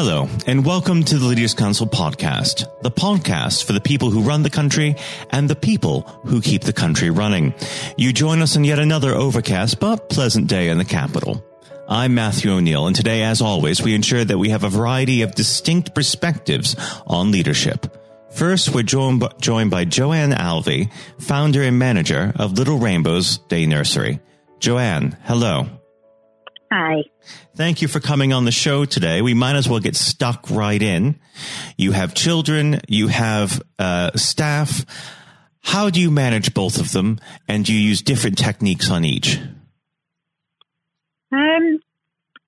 Hello, and welcome to the Leaders Council podcast, the podcast for the people who run the country and the people who keep the country running. You join us on yet another overcast but pleasant day in the capital. I'm Matthew O'Neill, and today, as always, we ensure that we have a variety of distinct perspectives on leadership. First, we're joined joined by Joanne Alvy, founder and manager of Little Rainbows Day Nursery. Joanne, hello. Hi. Thank you for coming on the show today. We might as well get stuck right in. You have children, you have uh, staff. How do you manage both of them, and do you use different techniques on each? Um,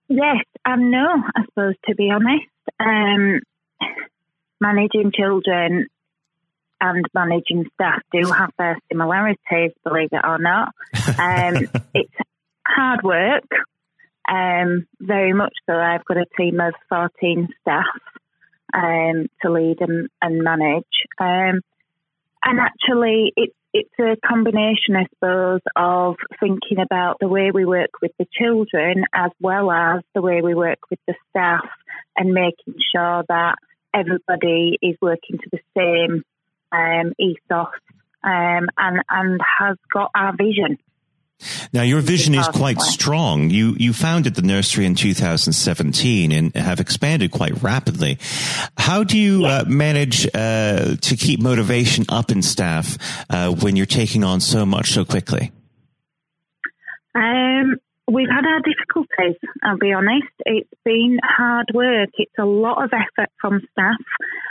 yes and no, I suppose, to be honest. Um, managing children and managing staff do have their similarities, believe it or not. Um, it's hard work, um, very much so. I've got a team of 14 staff um, to lead and, and manage. Um, and actually, it's it's a combination, I suppose, of thinking about the way we work with the children as well as the way we work with the staff and making sure that everybody is working to the same um, ethos um, and and has got our vision. Now, your vision is quite strong. You you founded the nursery in 2017 and have expanded quite rapidly. How do you uh, manage uh, to keep motivation up in staff uh, when you're taking on so much so quickly? Um, we've had our difficulties. I'll be honest. It's been hard work. It's a lot of effort from staff.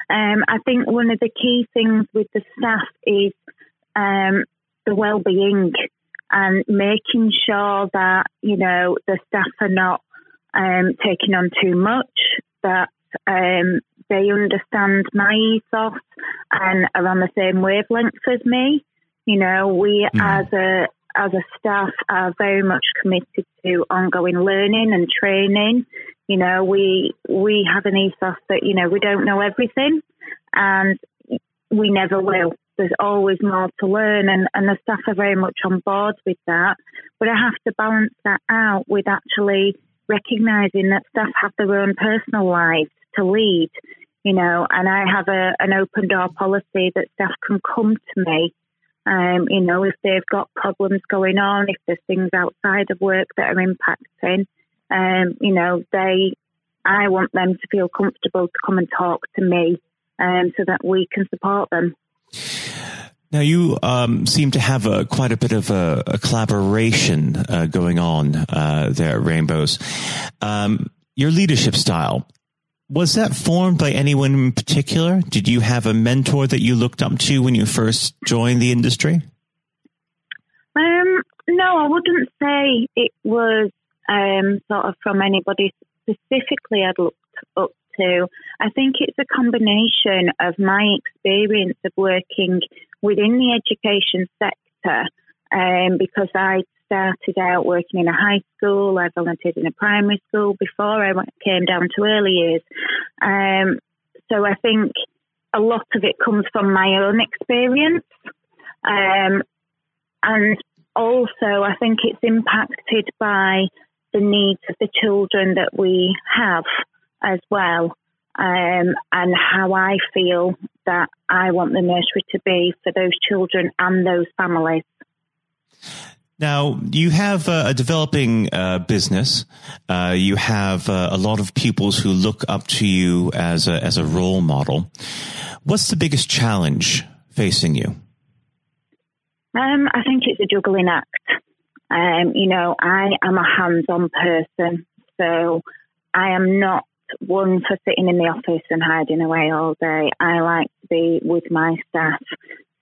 Um, I think one of the key things with the staff is um, the well-being and making sure that you know the staff are not um, taking on too much, that um, they understand my ethos and are on the same wavelength as me. You know, we mm. as a as a staff are very much committed to ongoing learning and training. You know, we we have an ethos that you know we don't know everything, and we never will there's always more to learn, and, and the staff are very much on board with that. But I have to balance that out with actually recognising that staff have their own personal lives to lead, you know, and I have a, an open door policy that staff can come to me. Um, you know, if they've got problems going on, if there's things outside of work that are impacting, um, you know, they, I want them to feel comfortable to come and talk to me, um, so that we can support them. Now you um, seem to have a, quite a bit of a, a collaboration uh, going on uh, there at Rainbows. Um, your leadership style was that formed by anyone in particular? Did you have a mentor that you looked up to when you first joined the industry? Um, no, I wouldn't say it was um, sort of from anybody specifically I'd looked up to. I think it's a combination of my experience of working within the education sector um, because I started out working in a high school, I volunteered in a primary school before I came down to early years. Um, so I think a lot of it comes from my own experience. Um, and also, I think it's impacted by the needs of the children that we have as well um, and how I feel that I want the nursery to be for those children and those families. Now, you have a developing uh, business. Uh, you have uh, a lot of pupils who look up to you as a, as a role model. What's the biggest challenge facing you? Um, I think it's a juggling act. Um, you know, I am a hands on person, so I am not one for sitting in the office and hiding away all day. I like to be with my staff.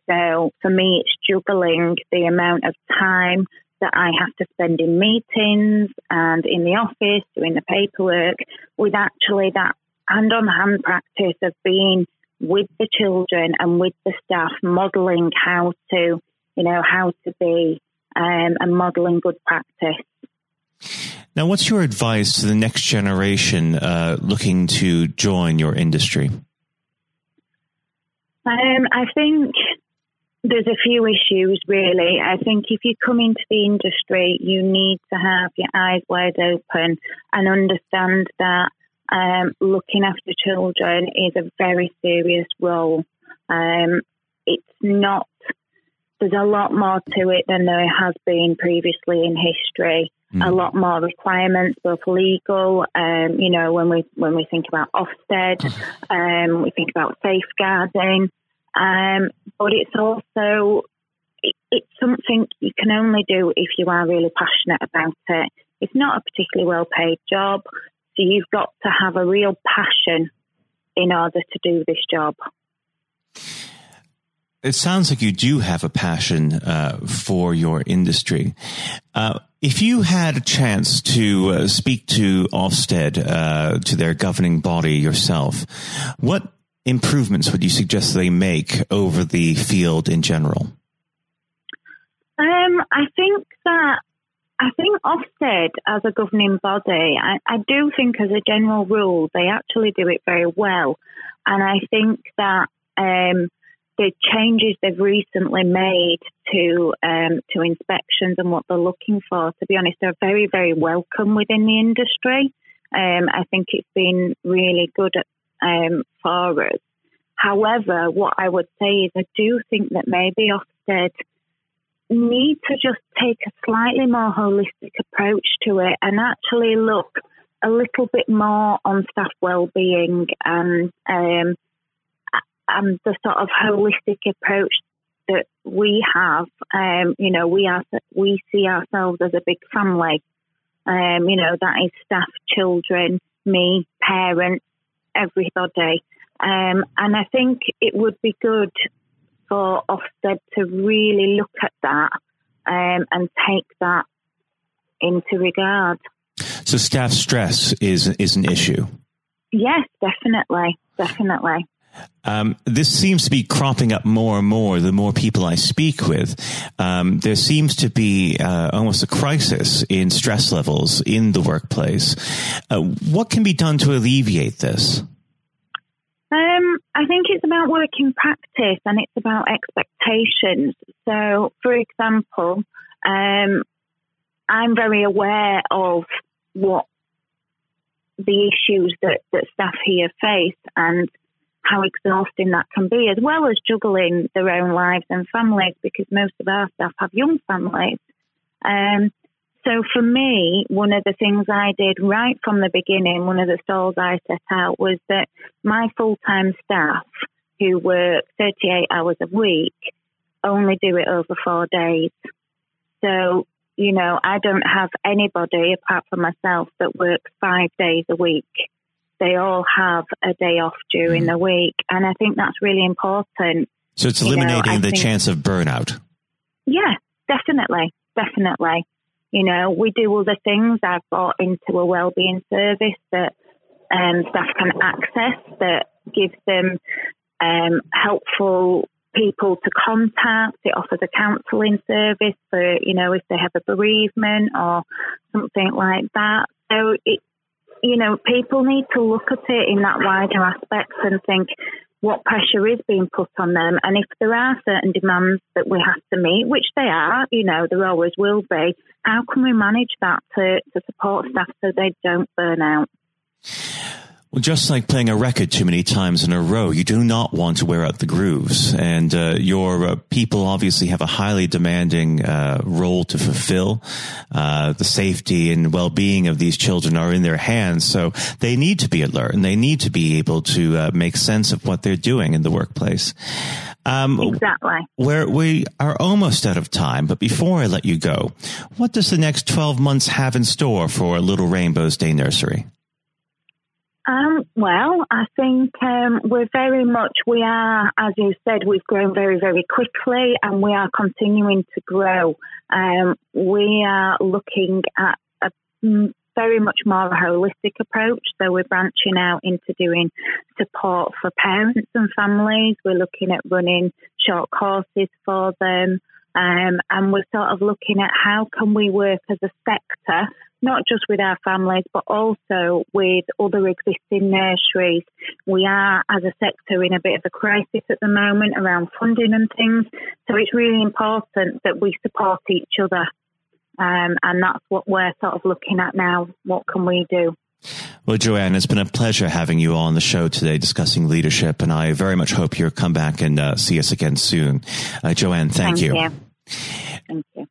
So for me, it's juggling the amount of time that I have to spend in meetings and in the office doing the paperwork with actually that hand on hand practice of being with the children and with the staff, modelling how to, you know, how to be um, and modelling good practice. Now, what's your advice to the next generation uh, looking to join your industry? Um, I think there's a few issues, really. I think if you come into the industry, you need to have your eyes wide open and understand that um, looking after children is a very serious role. Um, it's not, there's a lot more to it than there has been previously in history. Mm. A lot more requirements, both legal, um, you know, when we when we think about Ofsted, um, we think about safeguarding, um, but it's also it, it's something you can only do if you are really passionate about it. It's not a particularly well paid job. So you've got to have a real passion in order to do this job. It sounds like you do have a passion uh, for your industry. Uh, if you had a chance to uh, speak to Ofsted, uh, to their governing body yourself, what improvements would you suggest they make over the field in general? Um, I think that I think Ofsted as a governing body, I, I do think as a general rule, they actually do it very well. And I think that um, the changes they've recently made to um, to inspections and what they're looking for, to be honest, are very, very welcome within the industry. Um, I think it's been really good at, um, for us. However, what I would say is I do think that maybe Ofsted need to just take a slightly more holistic approach to it and actually look a little bit more on staff well-being and um, and the sort of holistic approach that we have. Um, you know, we are we see ourselves as a big family. Um, you know, that is staff, children, me, parents, everybody. Um, and I think it would be good for Ofsted to really look at that um, and take that into regard. So staff stress is is an issue. Yes, definitely, definitely. Um, this seems to be cropping up more and more the more people I speak with. Um, there seems to be uh, almost a crisis in stress levels in the workplace. Uh, what can be done to alleviate this? Um, I think it's about working practice and it's about expectations. So, for example, um, I'm very aware of what the issues that, that staff here face and how exhausting that can be, as well as juggling their own lives and families, because most of our staff have young families. Um, so for me, one of the things I did right from the beginning, one of the stalls I set out was that my full time staff who work 38 hours a week only do it over four days. So, you know, I don't have anybody apart from myself that works five days a week. They all have a day off during mm. the week. And I think that's really important. So it's eliminating you know, the think, chance of burnout. Yeah, definitely. Definitely. You know, we do other things. I've bought into a wellbeing service that um, staff can access that gives them um, helpful people to contact. It offers a counselling service for, you know, if they have a bereavement or something like that. So it, you know, people need to look at it in that wider aspect and think, what pressure is being put on them. And if there are certain demands that we have to meet, which they are, you know, there always will be, how can we manage that to, to support staff so they don't burn out? Well, just like playing a record too many times in a row, you do not want to wear out the grooves. And uh, your uh, people obviously have a highly demanding uh, role to fulfill. Uh, the safety and well-being of these children are in their hands, so they need to be alert and they need to be able to uh, make sense of what they're doing in the workplace. Um, exactly. Where we are almost out of time, but before I let you go, what does the next 12 months have in store for Little Rainbows Day Nursery? Um, well, I think um, we're very much, we are, as you said, we've grown very, very quickly and we are continuing to grow. Um, we are looking at a very much more holistic approach. So we're branching out into doing support for parents and families. We're looking at running short courses for them. Um, and we're sort of looking at how can we work as a sector not just with our families, but also with other existing nurseries. We are, as a sector, in a bit of a crisis at the moment around funding and things. So it's really important that we support each other. Um, and that's what we're sort of looking at now. What can we do? Well, Joanne, it's been a pleasure having you on the show today discussing leadership, and I very much hope you'll come back and uh, see us again soon. Uh, Joanne, thank, thank you. you. Thank you.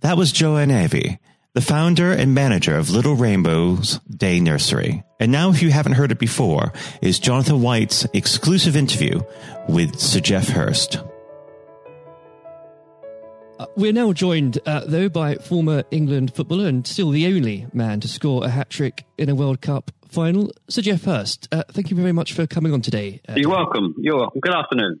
That was Joanne Alvy, the founder and manager of Little Rainbow's Day Nursery. And now, if you haven't heard it before, is Jonathan White's exclusive interview with Sir Geoff Hurst. Uh, we're now joined, uh, though, by former England footballer and still the only man to score a hat trick in a World Cup final, Sir Geoff Hurst. Uh, thank you very much for coming on today. Uh, You're welcome. You're welcome. Good afternoon.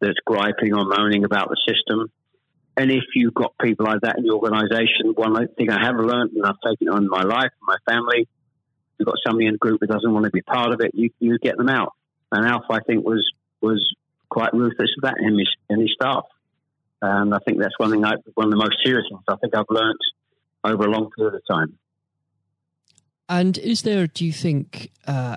that's griping or moaning about the system. And if you've got people like that in your organisation, one thing I have learned, and I've taken on my life, and my family, you've got somebody in a group that doesn't want to be part of it, you, you get them out. And Alf, I think, was was quite ruthless with that in his, in his staff. And I think that's one thing, I, one of the most serious ones I think I've learned over a long period of time. And is there, do you think, uh,